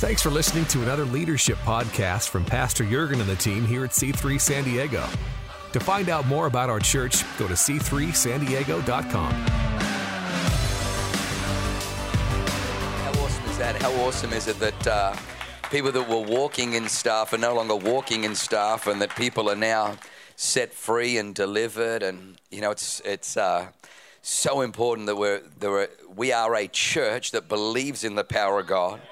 Thanks for listening to another leadership podcast from Pastor Jurgen and the team here at C3 San Diego. To find out more about our church, go to c3sandiego.com. How awesome is that? How awesome is it that uh, people that were walking in staff are no longer walking in staff and that people are now set free and delivered? And you know, it's it's uh, so important that we're, that we're we are a church that believes in the power of God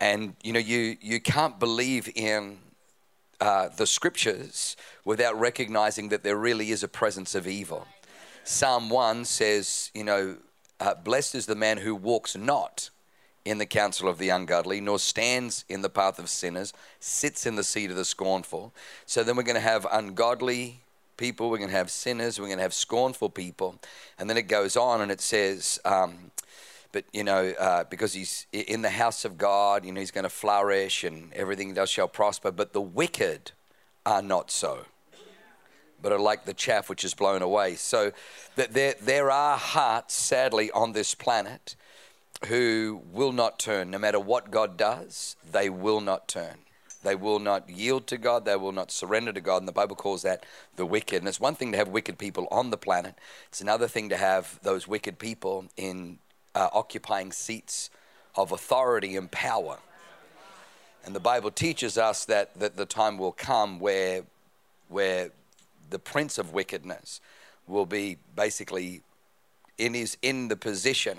and you know, you you can't believe in uh, the scriptures without recognizing that there really is a presence of evil. Psalm one says, you know, uh, blessed is the man who walks not in the counsel of the ungodly, nor stands in the path of sinners, sits in the seat of the scornful. So then we're going to have ungodly people, we're going to have sinners, we're going to have scornful people. And then it goes on and it says, um, but you know, uh, because he's in the house of God, you know, he's going to flourish and everything he does shall prosper. But the wicked are not so, but are like the chaff which is blown away. So that there, there are hearts, sadly, on this planet who will not turn. No matter what God does, they will not turn. They will not yield to God. They will not surrender to God. And the Bible calls that the wicked. And it's one thing to have wicked people on the planet, it's another thing to have those wicked people in uh, occupying seats of authority and power. And the Bible teaches us that, that the time will come where, where the prince of wickedness will be basically in, his, in the position.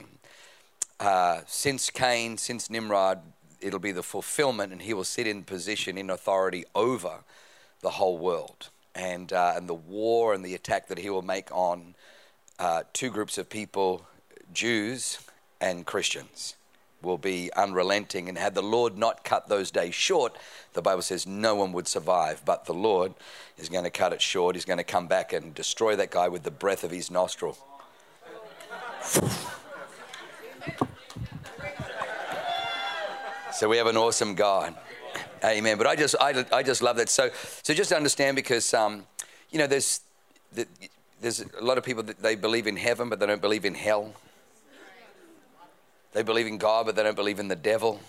Uh, since Cain, since Nimrod, it'll be the fulfillment, and he will sit in position, in authority over the whole world. And, uh, and the war and the attack that he will make on uh, two groups of people Jews and Christians will be unrelenting. And had the Lord not cut those days short, the Bible says no one would survive. But the Lord is going to cut it short. He's going to come back and destroy that guy with the breath of his nostril. so we have an awesome God. Amen. But I just, I, I just love that. So, so just understand because, um, you know, there's, there's a lot of people that they believe in heaven, but they don't believe in hell. They believe in God, but they don't believe in the devil.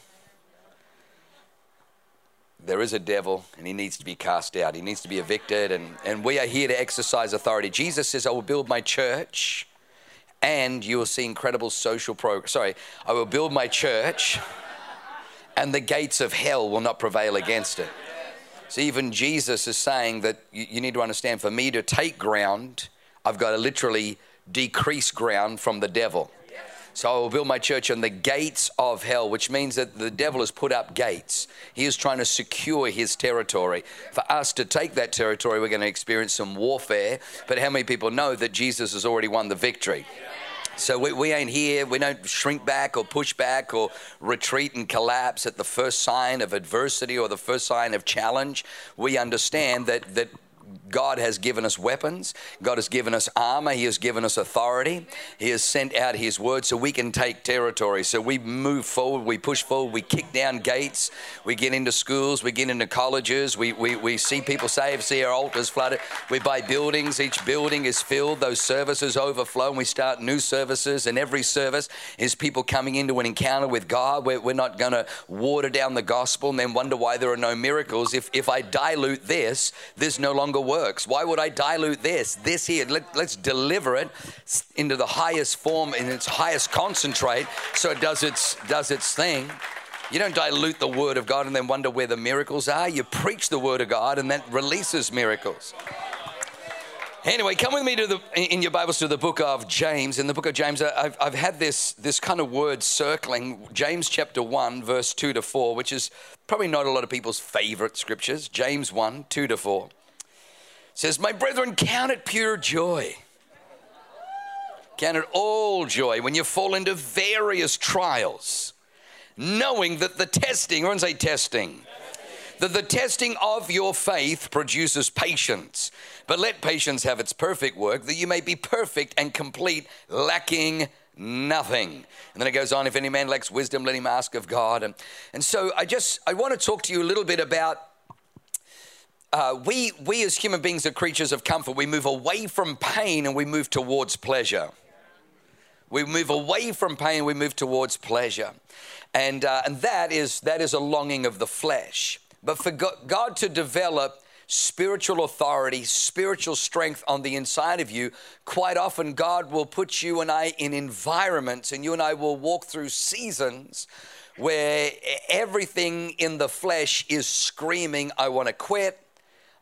There is a devil, and he needs to be cast out. He needs to be evicted, and, and we are here to exercise authority. Jesus says, I will build my church, and you will see incredible social progress. Sorry, I will build my church, and the gates of hell will not prevail against it. So even Jesus is saying that you, you need to understand for me to take ground, I've got to literally decrease ground from the devil. So I will build my church on the gates of hell, which means that the devil has put up gates. He is trying to secure his territory. For us to take that territory, we're going to experience some warfare. But how many people know that Jesus has already won the victory? So we, we, ain't here. We don't shrink back or push back or retreat and collapse at the first sign of adversity or the first sign of challenge. We understand that that God has given us weapons. God has given us armor. He has given us authority. He has sent out His word so we can take territory. So we move forward, we push forward, we kick down gates, we get into schools, we get into colleges, we, we, we see people saved, see our altars flooded. We buy buildings, each building is filled, those services overflow, and we start new services. And every service is people coming into an encounter with God. We're, we're not going to water down the gospel and then wonder why there are no miracles. If, if I dilute this, this no longer works. Why would I dilute this? This here, let, us deliver it into the highest form, in its highest concentrate, so it does its, does its thing. You don't dilute the word of God and then wonder where the miracles are. You preach the word of God and that releases miracles. Anyway, come with me to the in your Bibles to the book of James. In the book of James, I've, I've had this this kind of word circling James chapter one, verse two to four, which is probably not a lot of people's favorite scriptures. James one, two to four says, My brethren, count it pure joy. Count it all joy when you fall into various trials, knowing that the testing, everyone say testing, that the testing of your faith produces patience. But let patience have its perfect work, that you may be perfect and complete, lacking nothing. And then it goes on, if any man lacks wisdom, let him ask of God. And, and so I just, I want to talk to you a little bit about uh, we, we as human beings are creatures of comfort. We move away from pain and we move towards pleasure. We move away from pain, we move towards pleasure. And, uh, and that, is, that is a longing of the flesh. But for God to develop spiritual authority, spiritual strength on the inside of you, quite often God will put you and I in environments, and you and I will walk through seasons where everything in the flesh is screaming, I want to quit,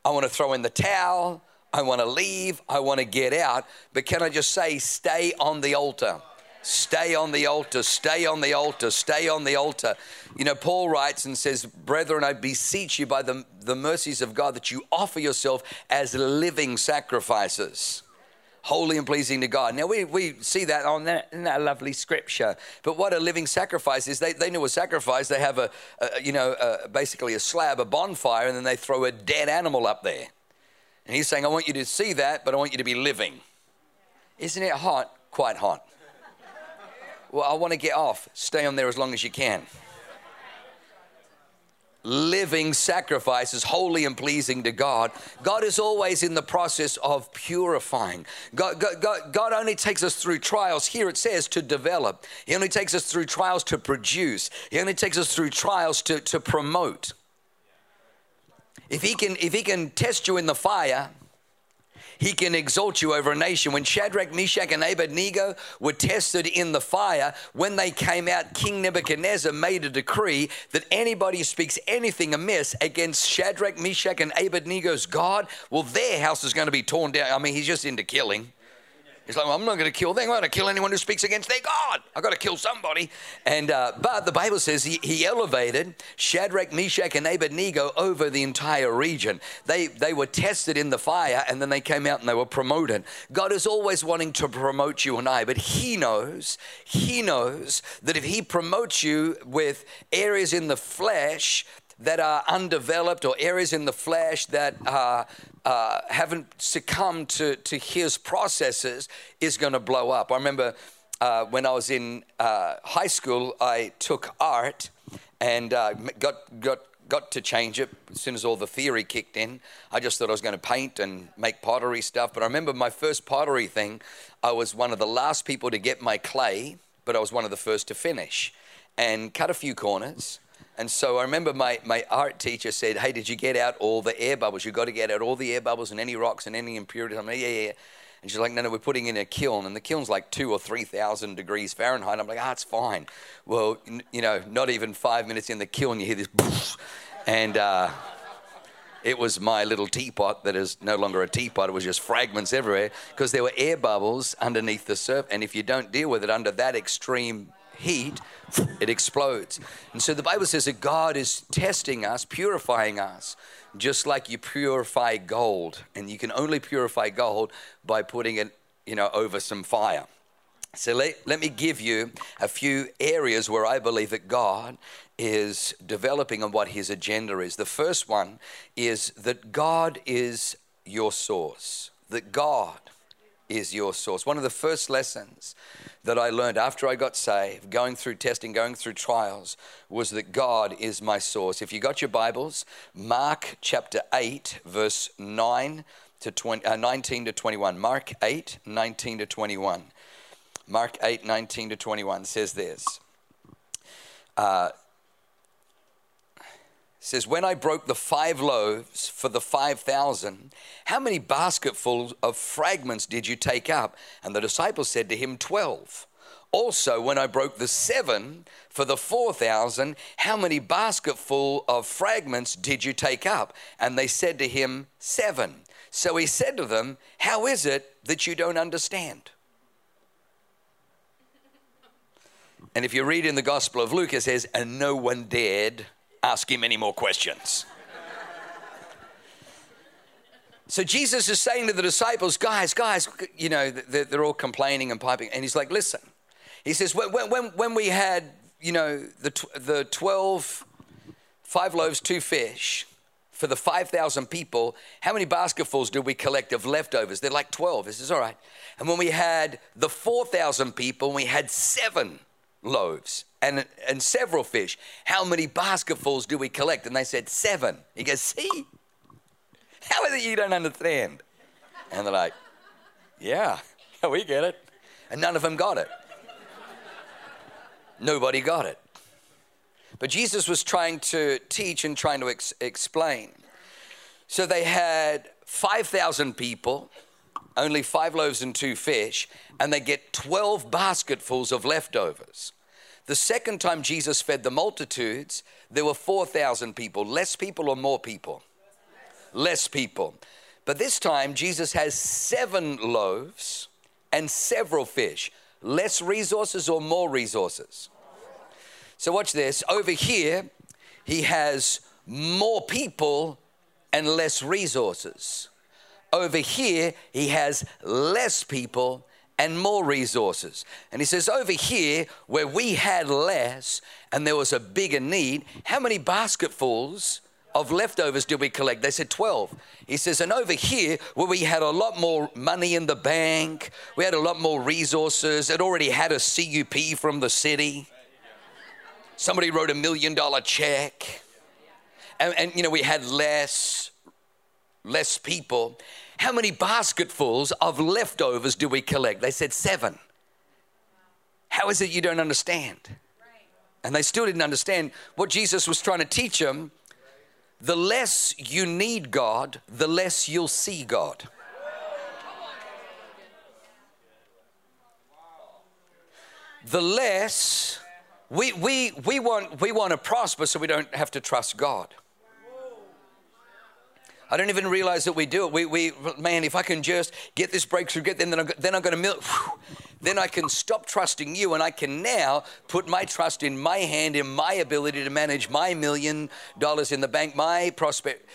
I want to throw in the towel, I want to leave, I want to get out. But can I just say, stay on the altar? Stay on the altar, stay on the altar, stay on the altar. You know, Paul writes and says, Brethren, I beseech you by the, the mercies of God that you offer yourself as living sacrifices holy and pleasing to God. Now, we, we see that on that, in that lovely scripture. But what a living sacrifice is, they, they know a sacrifice, they have a, a you know, a, basically a slab, a bonfire, and then they throw a dead animal up there. And he's saying, I want you to see that, but I want you to be living. Isn't it hot? Quite hot. Well, I want to get off. Stay on there as long as you can. Living sacrifices, holy and pleasing to God. God is always in the process of purifying. God, God, God, God only takes us through trials. Here it says to develop. He only takes us through trials to produce. He only takes us through trials to, to promote. If he, can, if he can test you in the fire, he can exalt you over a nation. When Shadrach, Meshach, and Abednego were tested in the fire, when they came out, King Nebuchadnezzar made a decree that anybody who speaks anything amiss against Shadrach, Meshach, and Abednego's God, well, their house is going to be torn down. I mean, he's just into killing. He's like, well, I'm not going to kill them. I'm going to kill anyone who speaks against their God. I've got to kill somebody. And uh, but the Bible says he, he elevated Shadrach, Meshach, and Abednego over the entire region. They they were tested in the fire, and then they came out and they were promoted. God is always wanting to promote you and I, but He knows He knows that if He promotes you with areas in the flesh that are undeveloped or areas in the flesh that uh, uh, haven't succumbed to, to his processes is going to blow up. I remember uh, when I was in uh, high school, I took art and uh, got, got, got to change it as soon as all the theory kicked in. I just thought I was going to paint and make pottery stuff. But I remember my first pottery thing, I was one of the last people to get my clay, but I was one of the first to finish and cut a few corners and so I remember my, my art teacher said, Hey, did you get out all the air bubbles? You've got to get out all the air bubbles and any rocks and any impurities. I'm like, Yeah, yeah, yeah. And she's like, No, no, we're putting in a kiln. And the kiln's like two or 3,000 degrees Fahrenheit. I'm like, Ah, it's fine. Well, you know, not even five minutes in the kiln, you hear this, and uh, it was my little teapot that is no longer a teapot. It was just fragments everywhere because there were air bubbles underneath the surface. And if you don't deal with it under that extreme heat, it explodes. And so the Bible says that God is testing us, purifying us, just like you purify gold. And you can only purify gold by putting it, you know, over some fire. So let, let me give you a few areas where I believe that God is developing on what his agenda is. The first one is that God is your source. That God is your source. One of the first lessons that I learned after I got saved, going through testing, going through trials, was that God is my source. If you got your Bibles, Mark chapter 8, verse 9 to 20, uh, 19 to 21. Mark 8, 19 to 21. Mark 8, 19 to 21 says this. Uh, says, When I broke the five loaves for the 5,000, how many basketfuls of fragments did you take up? And the disciples said to him, 12. Also, when I broke the seven for the 4,000, how many basketful of fragments did you take up? And they said to him, Seven. So he said to them, How is it that you don't understand? And if you read in the Gospel of Luke, it says, And no one dared ask him any more questions. So Jesus is saying to the disciples, guys, guys, you know, they're, all complaining and piping. And he's like, listen. He says, when, when, when we had, you know, the, the 12, five loaves, two fish, for the 5,000 people, how many basketfuls did we collect of leftovers? They're like 12. This is all right. And when we had the 4,000 people, we had seven loaves and, and several fish. How many basketfuls do we collect? And they said, Seven. He goes, See? How is it you don't understand? And they're like, Yeah, we get it. And none of them got it. Nobody got it. But Jesus was trying to teach and trying to ex- explain. So they had 5,000 people, only five loaves and two fish, and they get 12 basketfuls of leftovers. The second time Jesus fed the multitudes, there were 4,000 people. Less people or more people? Less people. But this time, Jesus has seven loaves and several fish. Less resources or more resources? So, watch this. Over here, he has more people and less resources. Over here, he has less people and more resources. And he says, over here, where we had less and there was a bigger need, how many basketfuls of leftovers did we collect? They said 12. He says, and over here, where we had a lot more money in the bank, we had a lot more resources, it already had a CUP from the city. Somebody wrote a million dollar check. And, and, you know, we had less, less people. How many basketfuls of leftovers do we collect? They said seven. How is it you don't understand? And they still didn't understand what Jesus was trying to teach them. The less you need God, the less you'll see God. The less we, we, we, want, we want to prosper so we don't have to trust God. I don't even realize that we do it. We, we, man, if I can just get this breakthrough, get then, then I'm, then I'm going to. Then I can stop trusting you, and I can now put my trust in my hand, in my ability to manage my million dollars in the bank, my prospect.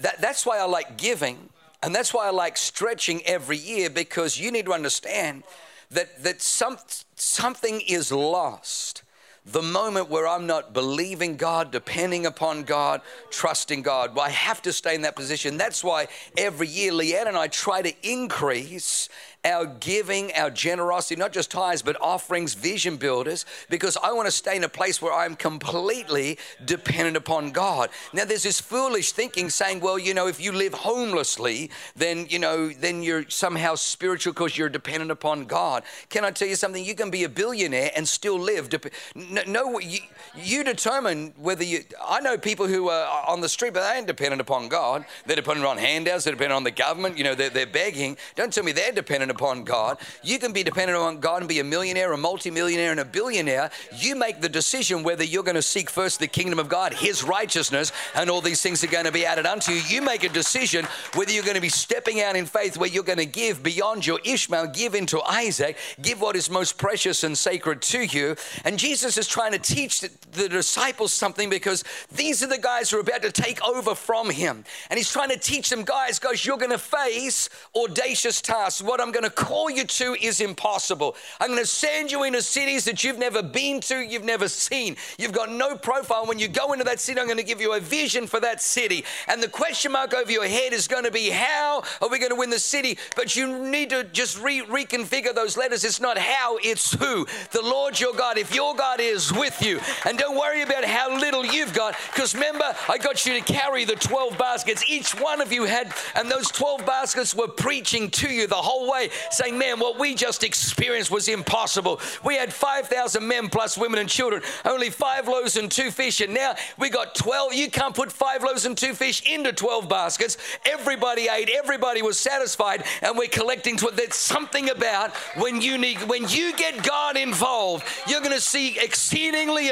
That, that's why I like giving, and that's why I like stretching every year because you need to understand that, that some, something is lost the moment where I'm not believing God, depending upon God, trusting God. Well, I have to stay in that position. That's why every year Leanne and I try to increase our giving, our generosity, not just tithes, but offerings, vision builders, because I want to stay in a place where I'm completely dependent upon God. Now, there's this foolish thinking saying, well, you know, if you live homelessly, then, you know, then you're somehow spiritual because you're dependent upon God. Can I tell you something? You can be a billionaire and still live. No, no you, you determine whether you. I know people who are uh, on the street, but they ain't dependent upon God. They're dependent on handouts, they're dependent on the government, you know, they're, they're begging. Don't tell me they're dependent upon God. You can be dependent on God and be a millionaire, a multimillionaire, and a billionaire. You make the decision whether you're going to seek first the kingdom of God, His righteousness, and all these things are going to be added unto you. You make a decision whether you're going to be stepping out in faith where you're going to give beyond your Ishmael, give into Isaac, give what is most precious and sacred to you. And Jesus is trying to teach the disciples something because these are the guys who are about to take over from him. And he's trying to teach them, guys, guys, you're going to face audacious tasks. What I'm going to call you to is impossible. I'm going to send you into cities that you've never been to, you've never seen. You've got no profile. When you go into that city, I'm going to give you a vision for that city. And the question mark over your head is going to be, how are we going to win the city? But you need to just re- reconfigure those letters. It's not how, it's who. The Lord your God. If your God is with you, and don't worry about how little you've got, because remember, I got you to carry the 12 baskets. Each one of you had, and those 12 baskets were preaching to you the whole way, saying, Man, what we just experienced was impossible. We had 5,000 men plus women and children, only five loaves and two fish, and now we got 12. You can't put five loaves and two fish into 12 baskets. Everybody ate, everybody was satisfied, and we're collecting. To, there's something about when you need, when you get God involved, you're going to see exceedingly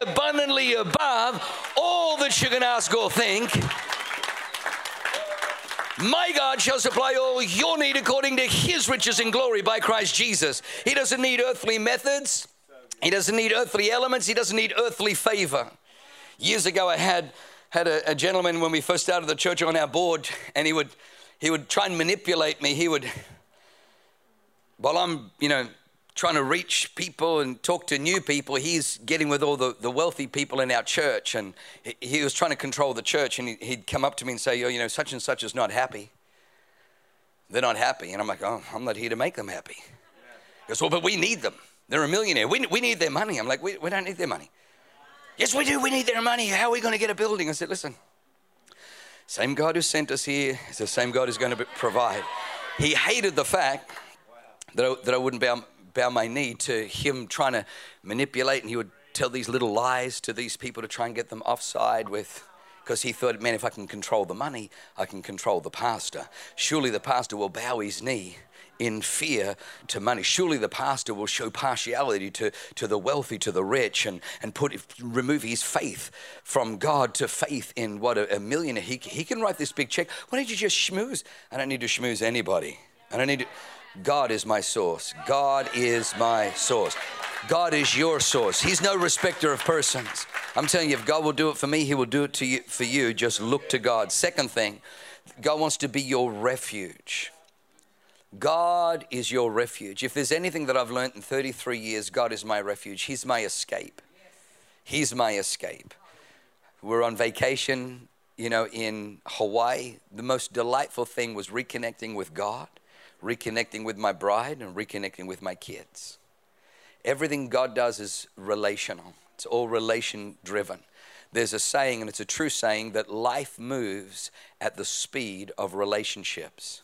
above all that you can ask or think. My God shall supply all your need according to his riches and glory by Christ Jesus. He doesn't need earthly methods, he doesn't need earthly elements, he doesn't need earthly favor. Years ago, I had, had a, a gentleman when we first started the church on our board, and he would, he would try and manipulate me. He would, while I'm, you know, trying to reach people and talk to new people, he's getting with all the, the wealthy people in our church. And he, he was trying to control the church. And he, would come up to me and say, oh, you know, such and such is not happy. They're not happy. And I'm like, oh, I'm not here to make them happy. He goes, well, but we need them. They're a millionaire. We, we need their money. I'm like, we, we don't need their money. Yes, we do. We need their money. How are we going to get a building? I said, listen, same God who sent us here is the same God who's going to provide. He hated the fact that I, that I wouldn't bow my knee to him trying to manipulate, and he would tell these little lies to these people to try and get them offside with because he thought, man, if I can control the money, I can control the pastor. Surely the pastor will bow his knee in fear to money. Surely the pastor will show partiality to, to the wealthy, to the rich, and, and put remove his faith from God to faith in what a, a millionaire. He, he can write this big check. Why don't you just schmooze? I don't need to schmooze anybody. I don't need to. God is my source. God is my source. God is your source. He's no respecter of persons. I'm telling you, if God will do it for me, He will do it you, for you. Just look to God. Second thing, God wants to be your refuge. God is your refuge. If there's anything that I've learned in 33 years, God is my refuge. He's my escape. He's my escape. We're on vacation, you know, in Hawaii. The most delightful thing was reconnecting with God, reconnecting with my bride, and reconnecting with my kids. Everything God does is relational, it's all relation driven. There's a saying, and it's a true saying, that life moves at the speed of relationships.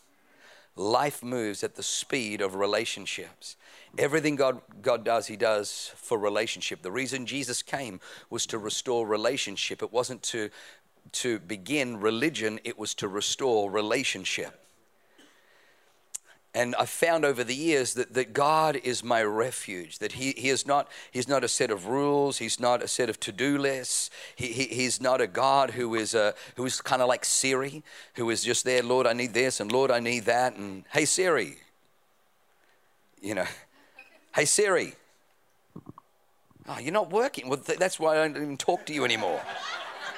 Life moves at the speed of relationships. Everything God, God does, He does for relationship. The reason Jesus came was to restore relationship. It wasn't to, to begin religion, it was to restore relationship. And I've found over the years that, that God is my refuge, that he, he is not, He's not a set of rules, He's not a set of to do lists, he, he, He's not a God who is, a, who is kind of like Siri, who is just there, Lord, I need this, and Lord, I need that, and hey, Siri, you know, hey, Siri, oh, you're not working. Well, that's why I don't even talk to you anymore.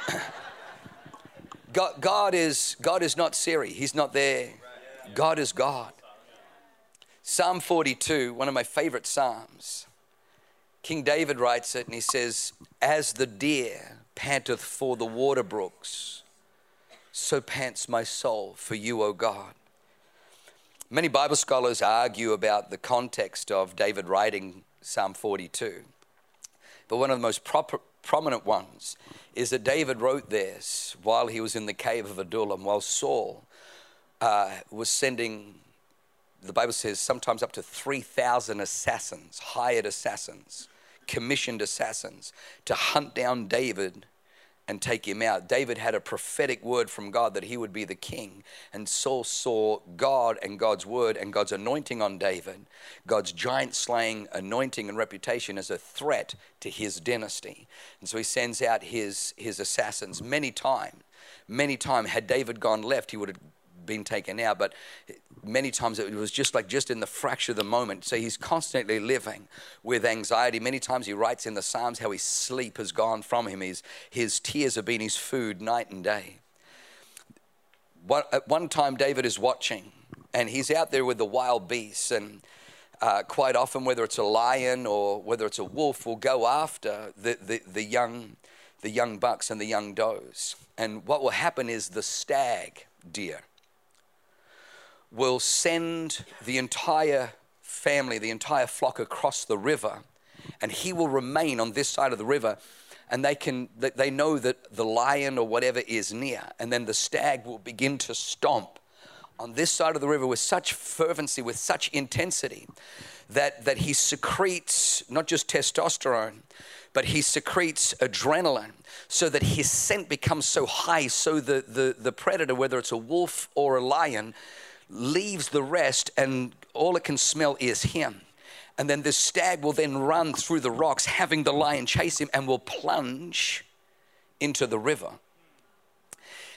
God, God, is, God is not Siri, He's not there. God is God. Psalm 42, one of my favorite Psalms. King David writes it and he says, As the deer panteth for the water brooks, so pants my soul for you, O God. Many Bible scholars argue about the context of David writing Psalm 42. But one of the most proper, prominent ones is that David wrote this while he was in the cave of Adullam, while Saul uh, was sending the Bible says sometimes up to 3,000 assassins, hired assassins, commissioned assassins to hunt down David and take him out. David had a prophetic word from God that he would be the king. And Saul saw God and God's word and God's anointing on David, God's giant slaying anointing and reputation as a threat to his dynasty. And so he sends out his, his assassins many times. Many times, had David gone left, he would have been taken out, but many times it was just like just in the fraction of the moment. So he's constantly living with anxiety. Many times he writes in the Psalms how his sleep has gone from him, his, his tears have been his food night and day. One, at one time, David is watching, and he's out there with the wild beasts, and uh, quite often, whether it's a lion or whether it's a wolf, will go after the, the, the, young, the young bucks and the young does. And what will happen is the stag deer will send the entire family, the entire flock across the river, and he will remain on this side of the river. And they can they know that the lion or whatever is near, and then the stag will begin to stomp on this side of the river with such fervency, with such intensity, that, that he secretes not just testosterone, but he secretes adrenaline so that his scent becomes so high, so the, the, the predator, whether it's a wolf or a lion, leaves the rest, and all it can smell is him. And then this stag will then run through the rocks, having the lion chase him, and will plunge into the river.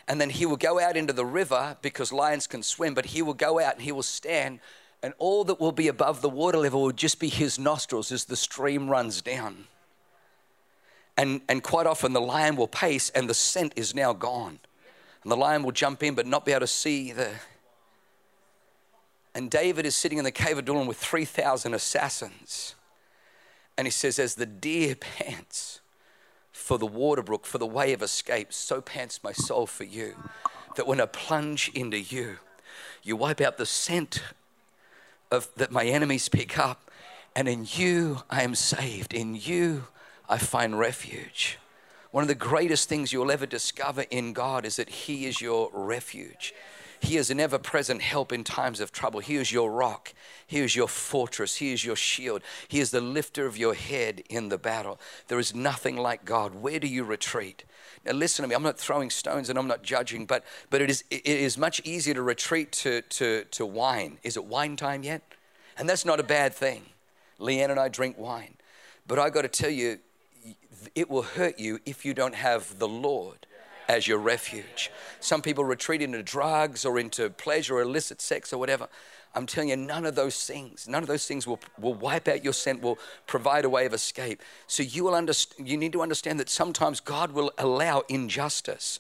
And then he will go out into the river because lions can swim, but he will go out and he will stand, and all that will be above the water level will just be his nostrils as the stream runs down. And, and quite often the lion will pace, and the scent is now gone. And the lion will jump in, but not be able to see the, and David is sitting in the cave of Adullam with 3,000 assassins. And he says, As the deer pants for the water brook, for the way of escape, so pants my soul for you. That when I plunge into you, you wipe out the scent of, that my enemies pick up. And in you I am saved. In you I find refuge. One of the greatest things you'll ever discover in God is that He is your refuge. He is an ever present help in times of trouble. He is your rock. He is your fortress. He is your shield. He is the lifter of your head in the battle. There is nothing like God. Where do you retreat? Now, listen to me. I'm not throwing stones and I'm not judging, but, but it, is, it is much easier to retreat to, to, to wine. Is it wine time yet? And that's not a bad thing. Leanne and I drink wine. But I got to tell you, it will hurt you if you don't have the Lord as your refuge. Some people retreat into drugs or into pleasure or illicit sex or whatever. I'm telling you, none of those things, none of those things will, will wipe out your scent, will provide a way of escape. So you will understand, you need to understand that sometimes God will allow injustice.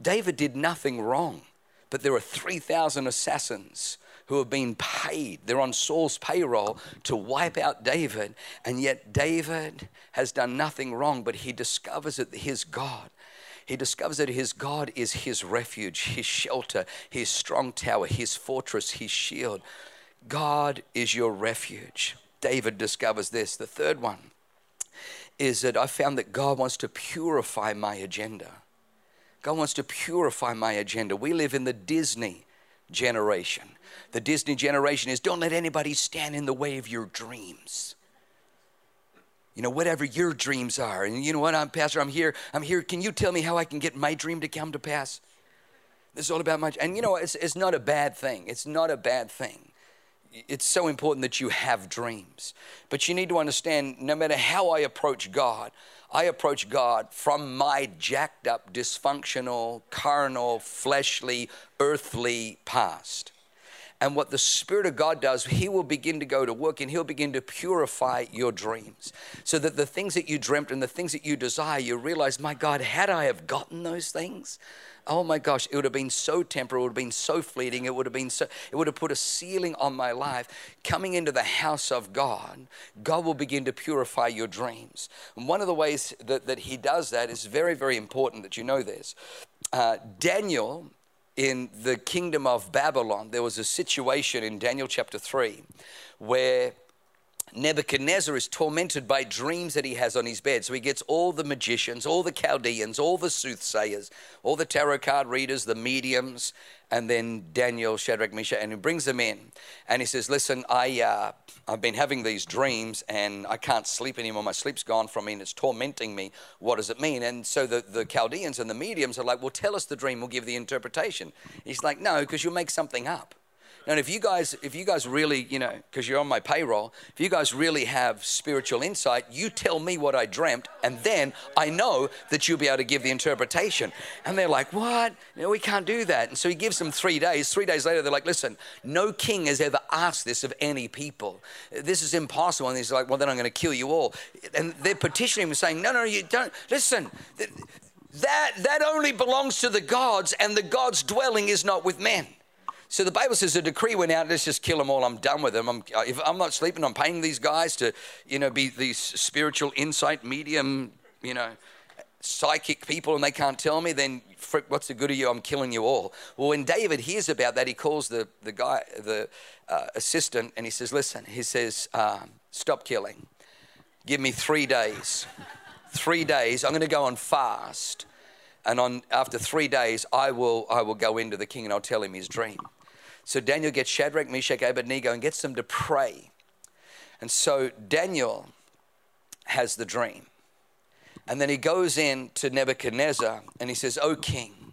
David did nothing wrong, but there are 3,000 assassins who have been paid. They're on Saul's payroll to wipe out David. And yet David has done nothing wrong, but he discovers that his God he discovers that his God is his refuge, his shelter, his strong tower, his fortress, his shield. God is your refuge. David discovers this. The third one is that I found that God wants to purify my agenda. God wants to purify my agenda. We live in the Disney generation. The Disney generation is don't let anybody stand in the way of your dreams you know, whatever your dreams are. And you know what, I'm pastor, I'm here, I'm here. Can you tell me how I can get my dream to come to pass? This is all about my and you know, it's, it's not a bad thing. It's not a bad thing. It's so important that you have dreams. But you need to understand no matter how I approach God, I approach God from my jacked up, dysfunctional, carnal, fleshly, earthly past. And what the Spirit of God does, He will begin to go to work and He'll begin to purify your dreams. So that the things that you dreamt and the things that you desire, you realize, my God, had I have gotten those things, oh my gosh, it would have been so temporal, it would have been so fleeting, it would have been so, it would have put a ceiling on my life. Coming into the house of God, God will begin to purify your dreams. And one of the ways that, that He does that is very, very important that you know this. Uh, Daniel in the kingdom of Babylon, there was a situation in Daniel chapter 3 where Nebuchadnezzar is tormented by dreams that he has on his bed. So he gets all the magicians, all the Chaldeans, all the soothsayers, all the tarot card readers, the mediums, and then Daniel, Shadrach, Meshach, and he brings them in. And he says, Listen, I, uh, I've been having these dreams and I can't sleep anymore. My sleep's gone from me and it's tormenting me. What does it mean? And so the, the Chaldeans and the mediums are like, Well, tell us the dream, we'll give the interpretation. He's like, No, because you'll make something up. And if you guys, if you guys really, you know, because you're on my payroll, if you guys really have spiritual insight, you tell me what I dreamt, and then I know that you'll be able to give the interpretation. And they're like, what? No, we can't do that. And so he gives them three days. Three days later, they're like, listen, no king has ever asked this of any people. This is impossible. And he's like, well, then I'm going to kill you all. And they're petitioning him, saying, no, no, you don't. Listen. That, that only belongs to the gods, and the gods' dwelling is not with men. So the Bible says a decree went out, let's just kill them all. I'm done with them. I'm, if I'm not sleeping, I'm paying these guys to, you know, be these spiritual insight medium, you know, psychic people and they can't tell me, then frick, what's the good of you? I'm killing you all. Well, when David hears about that, he calls the, the guy, the uh, assistant, and he says, listen, he says, um, stop killing. Give me three days. three days. I'm going to go on fast. And on, after three days, I will, I will go into the king and I'll tell him his dream. So Daniel gets Shadrach, Meshach, Abednego and gets them to pray. And so Daniel has the dream. And then he goes in to Nebuchadnezzar and he says, O king,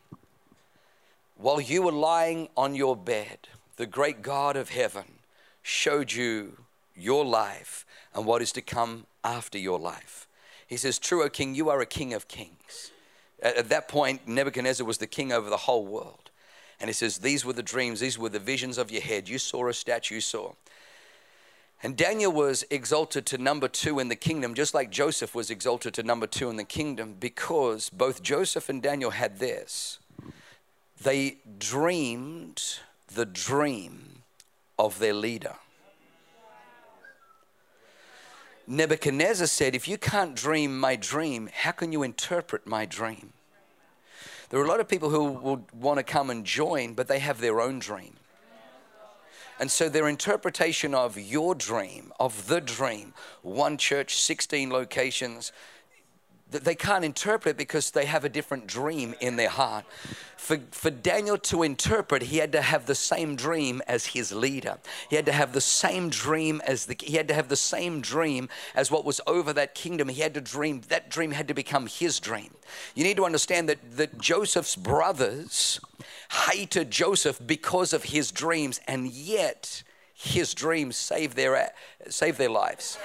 while you were lying on your bed, the great God of heaven showed you your life and what is to come after your life. He says, True, O king, you are a king of kings. At that point, Nebuchadnezzar was the king over the whole world. And he says, These were the dreams, these were the visions of your head. You saw a statue, you saw. And Daniel was exalted to number two in the kingdom, just like Joseph was exalted to number two in the kingdom, because both Joseph and Daniel had this. They dreamed the dream of their leader. Nebuchadnezzar said, If you can't dream my dream, how can you interpret my dream? There are a lot of people who will want to come and join, but they have their own dream. And so their interpretation of your dream, of the dream, one church, 16 locations, they can't interpret it because they have a different dream in their heart. For, for Daniel to interpret, he had to have the same dream as his leader. He had to have the same dream as the he had to have the same dream as what was over that kingdom. He had to dream that dream had to become his dream. You need to understand that, that Joseph's brothers hated Joseph because of his dreams, and yet his dreams saved their saved their lives.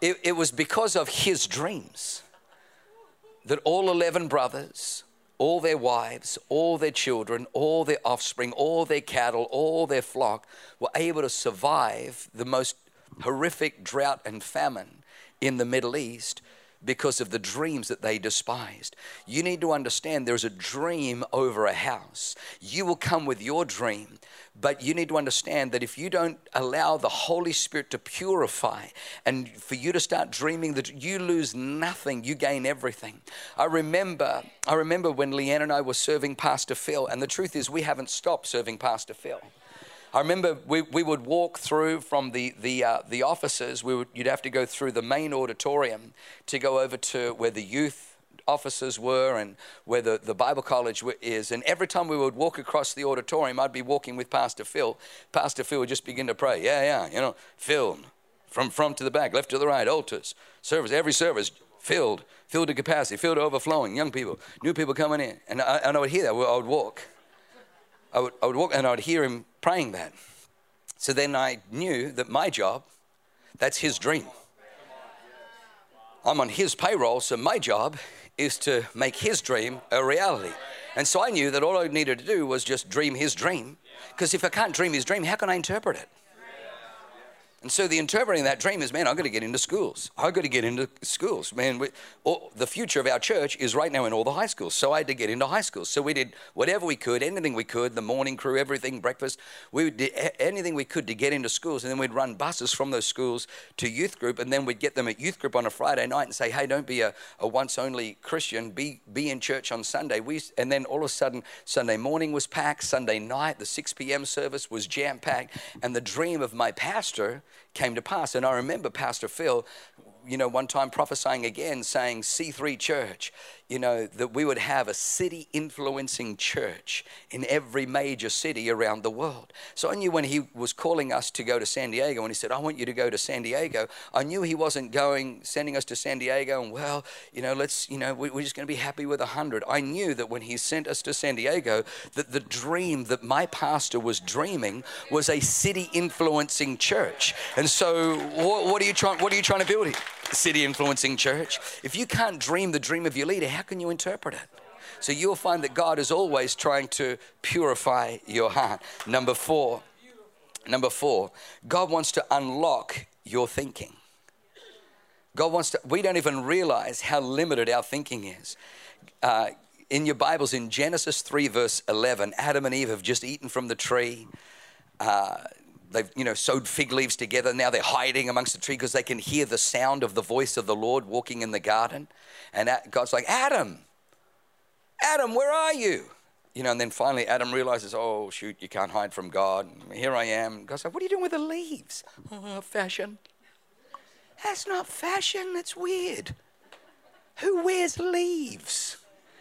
It, it was because of his dreams that all 11 brothers, all their wives, all their children, all their offspring, all their cattle, all their flock were able to survive the most horrific drought and famine in the Middle East because of the dreams that they despised. You need to understand there's a dream over a house. You will come with your dream, but you need to understand that if you don't allow the Holy Spirit to purify and for you to start dreaming that you lose nothing, you gain everything. I remember I remember when Leanne and I were serving Pastor Phil, and the truth is we haven't stopped serving Pastor Phil. I remember we, we would walk through from the, the, uh, the offices, we would, you'd have to go through the main auditorium to go over to where the youth offices were and where the, the Bible college is. And every time we would walk across the auditorium, I'd be walking with Pastor Phil. Pastor Phil would just begin to pray. Yeah, yeah, you know, filled from front to the back, left to the right, altars, service, every service filled, filled to capacity, filled to overflowing, young people, new people coming in. And I, and I would hear that, I would walk. I would, I would walk and I would hear him praying that. So then I knew that my job, that's his dream. I'm on his payroll, so my job is to make his dream a reality. And so I knew that all I needed to do was just dream his dream. Because if I can't dream his dream, how can I interpret it? And so the interpreting that dream is, man, I've got to get into schools. I've got to get into schools. Man, we, all, the future of our church is right now in all the high schools. So I had to get into high schools. So we did whatever we could, anything we could, the morning crew, everything, breakfast. We did anything we could to get into schools. And then we'd run buses from those schools to youth group. And then we'd get them at youth group on a Friday night and say, hey, don't be a, a once only Christian. Be, be in church on Sunday. We, and then all of a sudden, Sunday morning was packed. Sunday night, the 6 p.m. service was jam packed. And the dream of my pastor came to pass. And I remember Pastor Phil, you know, one time prophesying again, saying, C3 Church, you know, that we would have a city influencing church in every major city around the world. So I knew when he was calling us to go to San Diego, and he said, I want you to go to San Diego, I knew he wasn't going, sending us to San Diego, and well, you know, let's, you know, we're just going to be happy with a hundred. I knew that when he sent us to San Diego, that the dream that my pastor was dreaming was a city influencing church. And so, what, what are you trying? What are you trying to build here? City influencing church. If you can't dream the dream of your leader, how can you interpret it? So you'll find that God is always trying to purify your heart. Number four, number four, God wants to unlock your thinking. God wants to, we don't even realize how limited our thinking is. Uh, in your Bibles, in Genesis 3, verse 11, Adam and Eve have just eaten from the tree. Uh, they've you know sewed fig leaves together. Now they're hiding amongst the tree because they can hear the sound of the voice of the lord walking in the garden. And god's like adam adam where are you? You know and then finally adam realizes oh shoot you can't hide from god. Here i am. God's like what are you doing with the leaves? Oh, fashion. That's not fashion. That's weird. Who wears leaves?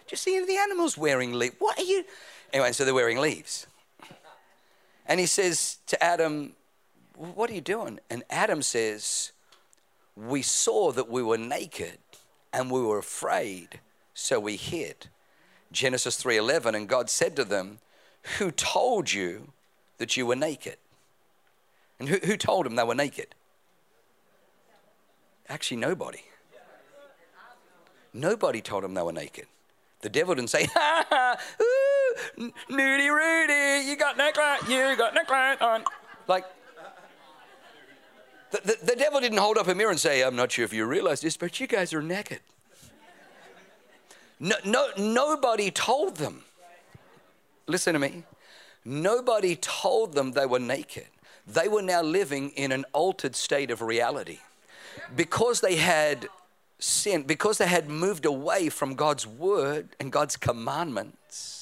Do you see any of the animals wearing leaves what are you anyway so they're wearing leaves and he says to Adam, What are you doing? And Adam says, We saw that we were naked and we were afraid, so we hid. Genesis 3:11 and God said to them, "Who told you that you were naked?" And who, who told them they were naked? Actually, nobody. Nobody told them they were naked. The devil didn't say, ha ha, nudie Rudy, you got neckline, you got neckline on. Like, the, the, the, devil didn't hold up a mirror and say, I'm not sure if you realize this, but you guys are naked. No, no, nobody told them. Listen to me. Nobody told them they were naked. They were now living in an altered state of reality. Because they had sin, because they had moved away from God's word and God's commandments,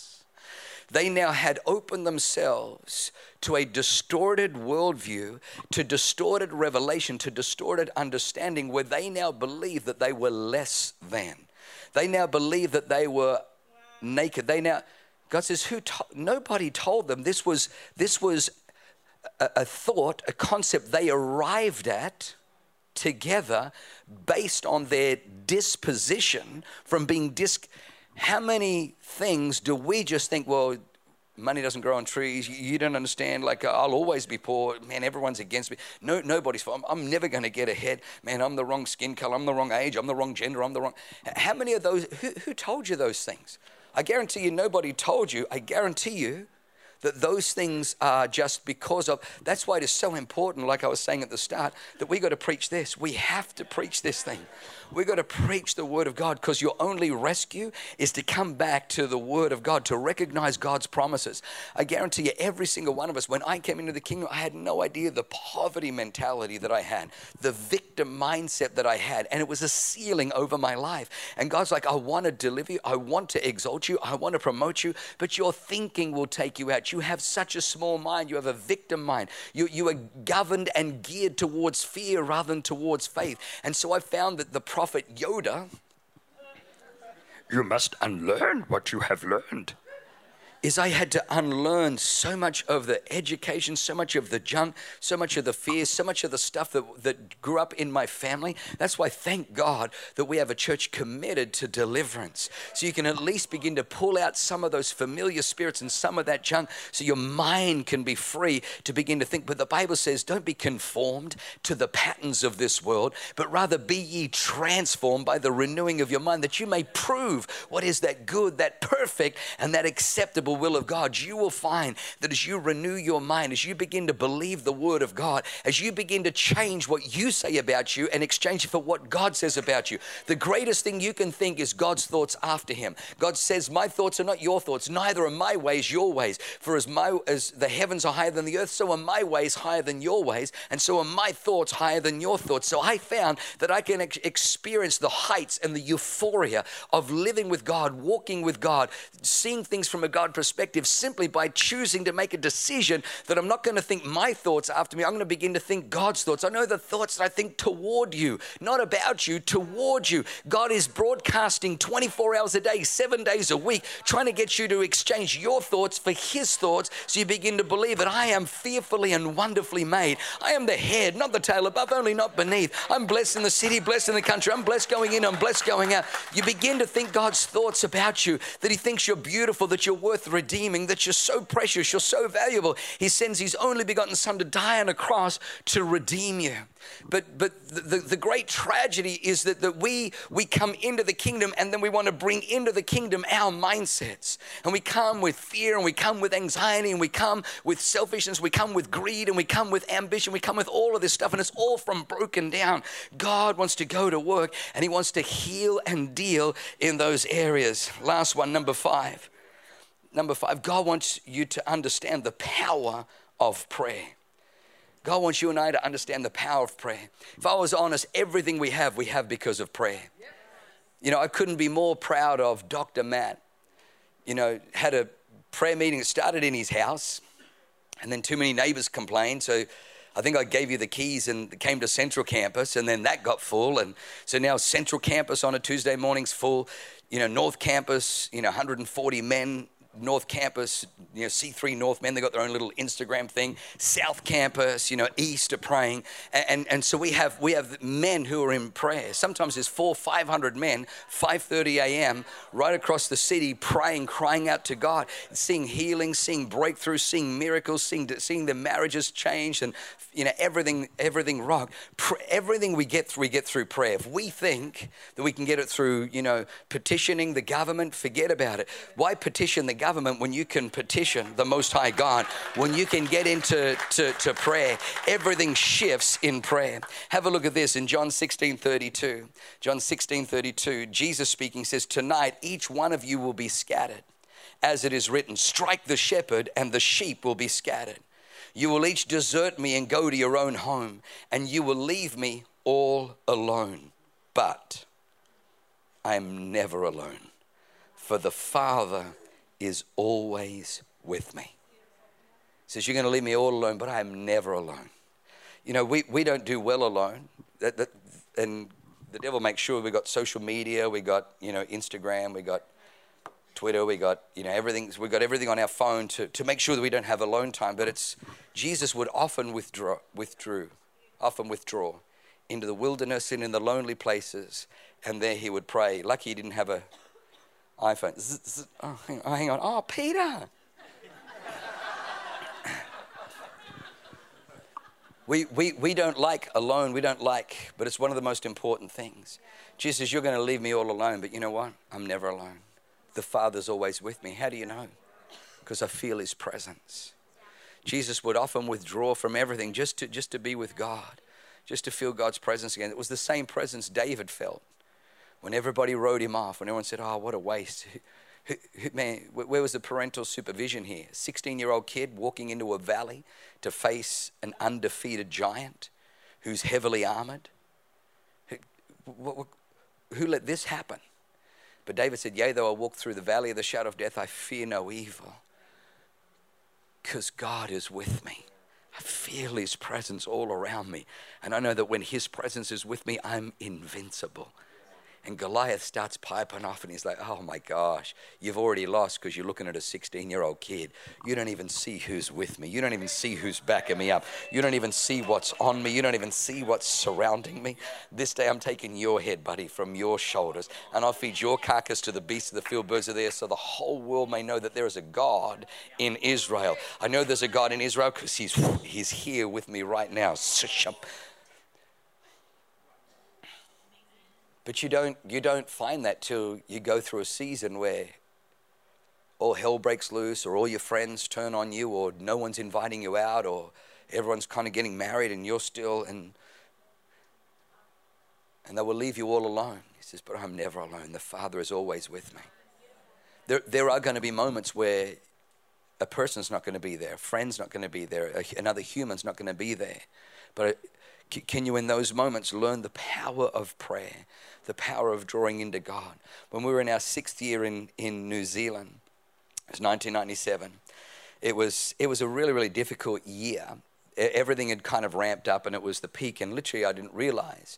they now had opened themselves to a distorted worldview, to distorted revelation, to distorted understanding, where they now believe that they were less than. They now believe that they were naked. They now, God says, who? To- nobody told them this was this was a, a thought, a concept they arrived at together based on their disposition from being dis. How many things do we just think? Well, money doesn't grow on trees. You don't understand. Like uh, I'll always be poor. Man, everyone's against me. No, nobody's. For, I'm, I'm never going to get ahead. Man, I'm the wrong skin color. I'm the wrong age. I'm the wrong gender. I'm the wrong. How many of those? Who, who told you those things? I guarantee you, nobody told you. I guarantee you that those things are just because of. That's why it is so important, like I was saying at the start, that we got to preach this. We have to preach this thing. We've got to preach the Word of God because your only rescue is to come back to the Word of God, to recognize God's promises. I guarantee you, every single one of us, when I came into the kingdom, I had no idea the poverty mentality that I had, the victim mindset that I had, and it was a ceiling over my life. And God's like, I want to deliver you, I want to exalt you, I want to promote you, but your thinking will take you out. You have such a small mind, you have a victim mind. You, you are governed and geared towards fear rather than towards faith. And so I found that the prophet Yoda, you must unlearn what you have learned is I had to unlearn so much of the education, so much of the junk, so much of the fears, so much of the stuff that, that grew up in my family. That's why, thank God, that we have a church committed to deliverance. So you can at least begin to pull out some of those familiar spirits and some of that junk so your mind can be free to begin to think. But the Bible says, don't be conformed to the patterns of this world, but rather be ye transformed by the renewing of your mind that you may prove what is that good, that perfect, and that acceptable will of God, you will find that as you renew your mind, as you begin to believe the word of God, as you begin to change what you say about you and exchange it for what God says about you, the greatest thing you can think is God's thoughts after Him. God says, My thoughts are not your thoughts, neither are my ways your ways. For as, my, as the heavens are higher than the earth, so are my ways higher than your ways, and so are my thoughts higher than your thoughts. So I found that I can ex- experience the heights and the euphoria of living with God, walking with God, seeing things from a God perspective simply by choosing to make a decision that I'm not going to think my thoughts after me. I'm going to begin to think God's thoughts. I know the thoughts that I think toward you, not about you, toward you. God is broadcasting 24 hours a day, seven days a week, trying to get you to exchange your thoughts for His thoughts so you begin to believe that I am fearfully and wonderfully made. I am the head, not the tail, above only, not beneath. I'm blessed in the city, blessed in the country. I'm blessed going in, I'm blessed going out. You begin to think God's thoughts about you, that He thinks you're beautiful, that you're worth redeeming, that you're so precious, you're so valuable. He sends his only begotten Son to die on a cross to redeem you. But, but the, the great tragedy is that, that we, we come into the kingdom and then we want to bring into the kingdom our mindsets. And we come with fear and we come with anxiety and we come with selfishness, we come with greed and we come with ambition, we come with all of this stuff and it's all from broken down. God wants to go to work and he wants to heal and deal in those areas. Last one, number five. Number five, God wants you to understand the power of prayer. God wants you and I to understand the power of prayer. If I was honest, everything we have, we have because of prayer. You know, I couldn't be more proud of Dr. Matt. You know, had a prayer meeting that started in his house, and then too many neighbors complained. So I think I gave you the keys and came to Central Campus, and then that got full. And so now Central Campus on a Tuesday morning's full. You know, North Campus, you know, 140 men North Campus, you know, C3 North men, they got their own little Instagram thing. South Campus, you know, East are praying. And, and, and, so we have, we have men who are in prayer. Sometimes there's four, 500 men, 5.30 a.m., right across the city praying, crying out to God, seeing healing, seeing breakthroughs, seeing miracles, seeing, seeing their marriages change and, you know, everything, everything rock. everything we get through, we get through prayer. If we think that we can get it through, you know, petitioning the government, forget about it. Why petition the government? Government when you can petition the Most High God, when you can get into to, to prayer. Everything shifts in prayer. Have a look at this in John 16 32. John 16 32, Jesus speaking says, Tonight each one of you will be scattered. As it is written, strike the shepherd and the sheep will be scattered. You will each desert me and go to your own home, and you will leave me all alone. But I am never alone, for the Father is always with me. He says, You're going to leave me all alone, but I am never alone. You know, we, we don't do well alone. That, that, and the devil makes sure we got social media, we got, you know, Instagram, we got Twitter, we got, you know, everything, we got everything on our phone to, to make sure that we don't have alone time. But it's, Jesus would often withdraw, withdrew, often withdraw into the wilderness and in the lonely places, and there he would pray. Lucky he didn't have a iPhone. Zzz, zzz, oh, hang on, hang on. Oh, Peter. we, we, we don't like alone. We don't like, but it's one of the most important things. Jesus You're going to leave me all alone, but you know what? I'm never alone. The Father's always with me. How do you know? Because I feel His presence. Jesus would often withdraw from everything just to, just to be with God, just to feel God's presence again. It was the same presence David felt when everybody wrote him off, when everyone said, Oh, what a waste. Man, where was the parental supervision here? 16 year old kid walking into a valley to face an undefeated giant who's heavily armored. Who let this happen? But David said, Yea, though I walk through the valley of the shadow of death, I fear no evil because God is with me. I feel His presence all around me. And I know that when His presence is with me, I'm invincible. And Goliath starts piping off, and he's like, Oh my gosh, you've already lost because you're looking at a 16 year old kid. You don't even see who's with me. You don't even see who's backing me up. You don't even see what's on me. You don't even see what's surrounding me. This day I'm taking your head, buddy, from your shoulders, and I'll feed your carcass to the beasts of the field, birds of the air, so the whole world may know that there is a God in Israel. I know there's a God in Israel because he's, he's here with me right now. But you don't, you don't find that till you go through a season where all hell breaks loose, or all your friends turn on you, or no one's inviting you out, or everyone's kind of getting married and you're still, and, and they will leave you all alone. He says, But I'm never alone. The Father is always with me. There, there are going to be moments where a person's not going to be there, a friend's not going to be there, another human's not going to be there. But can you, in those moments, learn the power of prayer, the power of drawing into God? When we were in our sixth year in, in New Zealand, it was 1997, it was, it was a really, really difficult year. Everything had kind of ramped up and it was the peak, and literally, I didn't realize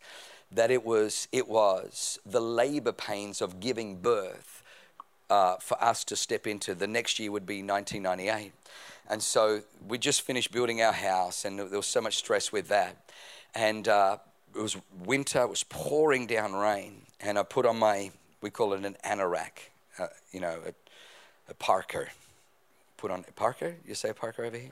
that it was, it was the labor pains of giving birth uh, for us to step into. The next year would be 1998. And so we just finished building our house, and there was so much stress with that and uh, it was winter. It was pouring down rain, and I put on my we call it an anorak, uh, you know, a, a, parka. Put on a parka. You say a parka over here.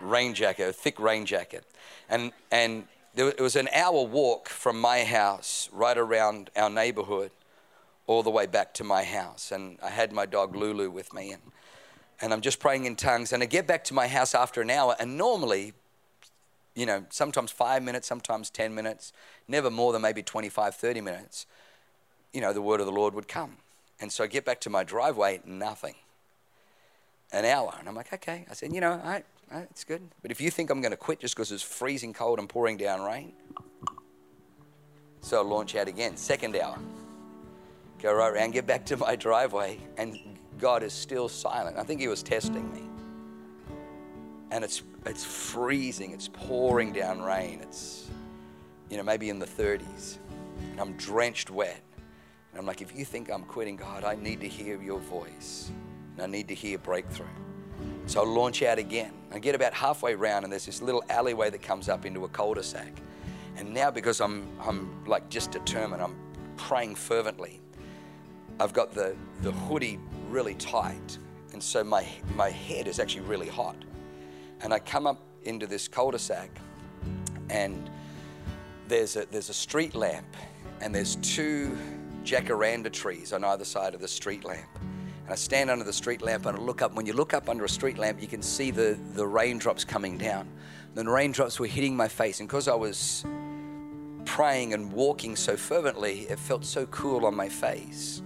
Rain jacket, a thick rain jacket, and and there, it was an hour walk from my house right around our neighborhood, all the way back to my house, and I had my dog Lulu with me, and and I'm just praying in tongues, and I get back to my house after an hour, and normally you know, sometimes five minutes, sometimes 10 minutes, never more than maybe 25, 30 minutes, you know, the word of the Lord would come. And so I get back to my driveway, nothing. An hour. And I'm like, okay. I said, you know, all right, all right it's good. But if you think I'm going to quit just because it's freezing cold and pouring down rain, so I launch out again, second hour. Go right around, get back to my driveway, and God is still silent. I think He was testing me and it's it's freezing, it's pouring down rain, it's you know maybe in the 30s, and I'm drenched wet, and I'm like, if you think I'm quitting, God, I need to hear your voice, and I need to hear breakthrough. So I launch out again. I get about halfway round, and there's this little alleyway that comes up into a cul-de-sac. And now, because I'm I'm like just determined, I'm praying fervently. I've got the the hoodie really tight, and so my my head is actually really hot. And I come up into this cul-de-sac, and there's a, there's a street lamp, and there's two jacaranda trees on either side of the street lamp. And I stand under the street lamp and I look up. When you look up under a street lamp, you can see the, the raindrops coming down. And the raindrops were hitting my face. And because I was praying and walking so fervently, it felt so cool on my face.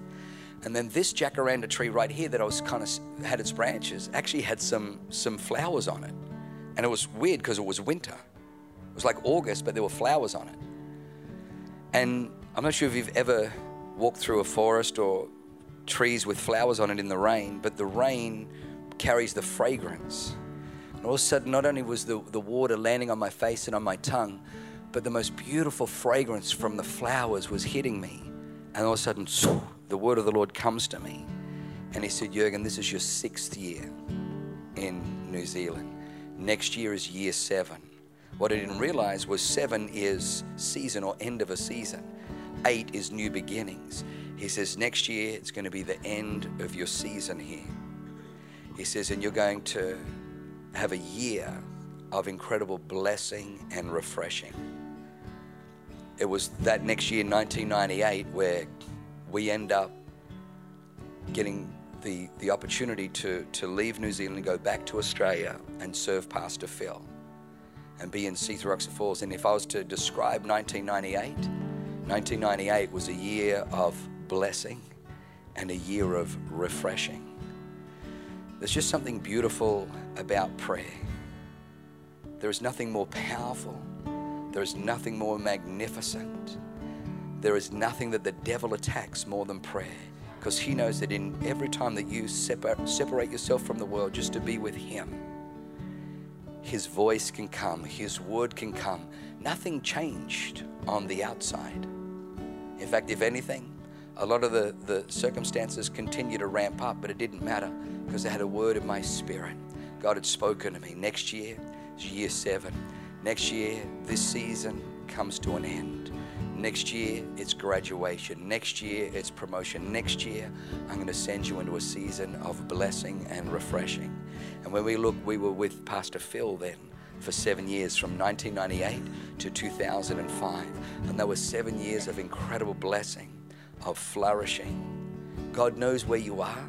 And then this jacaranda tree right here that I was kind of had its branches actually had some some flowers on it. And it was weird because it was winter. It was like August, but there were flowers on it. And I'm not sure if you've ever walked through a forest or trees with flowers on it in the rain, but the rain carries the fragrance. And all of a sudden, not only was the, the water landing on my face and on my tongue, but the most beautiful fragrance from the flowers was hitting me. And all of a sudden, the word of the Lord comes to me. And he said, Jurgen, this is your sixth year in New Zealand. Next year is year seven. What I didn't realize was seven is season or end of a season, eight is new beginnings. He says, next year it's going to be the end of your season here. He says, and you're going to have a year of incredible blessing and refreshing. It was that next year, 1998, where we end up getting the, the opportunity to, to leave New Zealand and go back to Australia and serve Pastor Phil and be in C3 Falls. And if I was to describe 1998, 1998 was a year of blessing and a year of refreshing. There's just something beautiful about prayer. There is nothing more powerful. There is nothing more magnificent. There is nothing that the devil attacks more than prayer because he knows that in every time that you separ- separate yourself from the world just to be with him, his voice can come, his word can come. Nothing changed on the outside. In fact, if anything, a lot of the, the circumstances continue to ramp up, but it didn't matter because I had a word in my spirit. God had spoken to me. Next year is year seven. Next year, this season comes to an end. Next year, it's graduation. Next year, it's promotion. Next year, I'm going to send you into a season of blessing and refreshing. And when we look, we were with Pastor Phil then for seven years from 1998 to 2005. And there were seven years of incredible blessing, of flourishing. God knows where you are,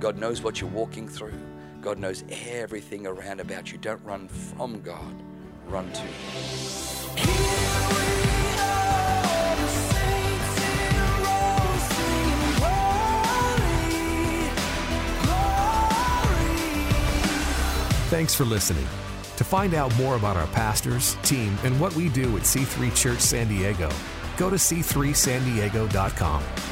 God knows what you're walking through, God knows everything around about you. Don't run from God, run to Him. Thanks for listening. To find out more about our pastors, team, and what we do at C3 Church San Diego, go to c3sandiego.com.